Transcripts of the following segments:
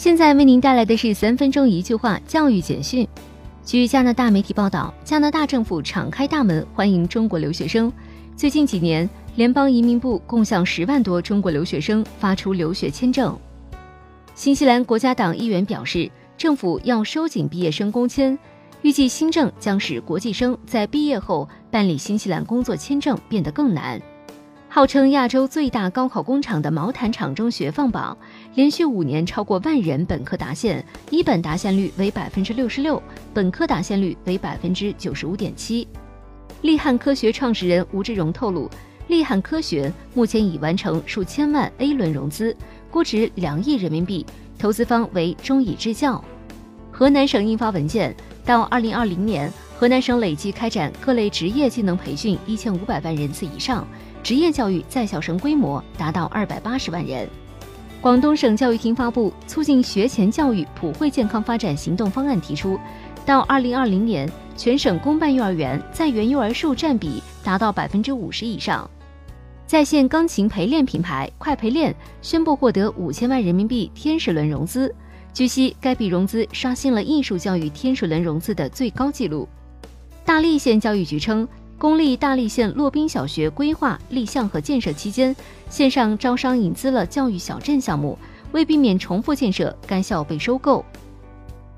现在为您带来的是三分钟一句话教育简讯。据加拿大媒体报道，加拿大政府敞开大门欢迎中国留学生。最近几年，联邦移民部共向十万多中国留学生发出留学签证。新西兰国家党议员表示，政府要收紧毕业生工签，预计新政将使国际生在毕业后办理新西兰工作签证变得更难。号称亚洲最大高考工厂的毛坦厂中学放榜，连续五年超过万人本科达线，一本达线率为百分之六十六，本科达线率为百分之九十五点七。利汉科学创始人吴志荣透露，利汉科学目前已完成数千万 A 轮融资，估值两亿人民币，投资方为中以制教。河南省印发文件，到二零二零年，河南省累计开展各类职业技能培训一千五百万人次以上。职业教育在校生规模达到二百八十万人。广东省教育厅发布《促进学前教育普惠健康发展行动方案》，提出，到二零二零年，全省公办幼儿园在园幼儿数占比达到百分之五十以上。在线钢琴陪练品牌快陪练宣布获得五千万人民币天使轮融资。据悉，该笔融资刷新了艺术教育天使轮融资的最高纪录。大荔县教育局称。公立大荔县洛宾小学规划立项和建设期间，线上招商引资了教育小镇项目，为避免重复建设，该校被收购。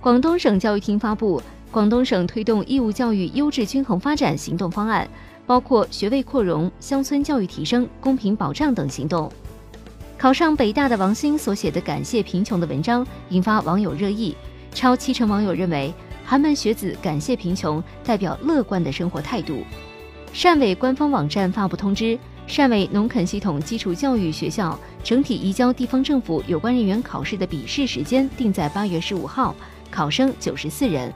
广东省教育厅发布《广东省推动义务教育优质均衡发展行动方案》，包括学位扩容、乡村教育提升、公平保障等行动。考上北大的王鑫所写的感谢贫穷的文章引发网友热议，超七成网友认为寒门学子感谢贫穷代表乐观的生活态度。汕尾官方网站发布通知，汕尾农垦系统基础教育学校整体移交地方政府有关人员考试的笔试时间定在八月十五号，考生九十四人。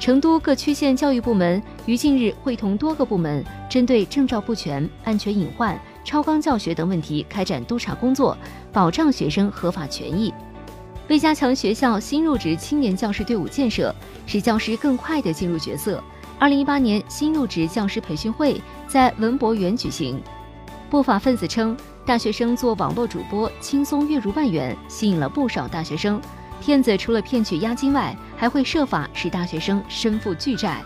成都各区县教育部门于近日会同多个部门，针对证照不全、安全隐患、超纲教学等问题开展督查工作，保障学生合法权益。为加强学校新入职青年教师队伍建设，使教师更快地进入角色。二零一八年新入职教师培训会在文博园举行，不法分子称大学生做网络主播轻松月入万元，吸引了不少大学生。骗子除了骗取押金外，还会设法使大学生身负巨债。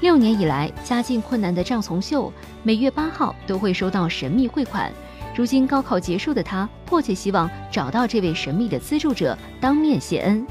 六年以来家境困难的赵从秀，每月八号都会收到神秘汇款。如今高考结束的他，迫切希望找到这位神秘的资助者，当面谢恩。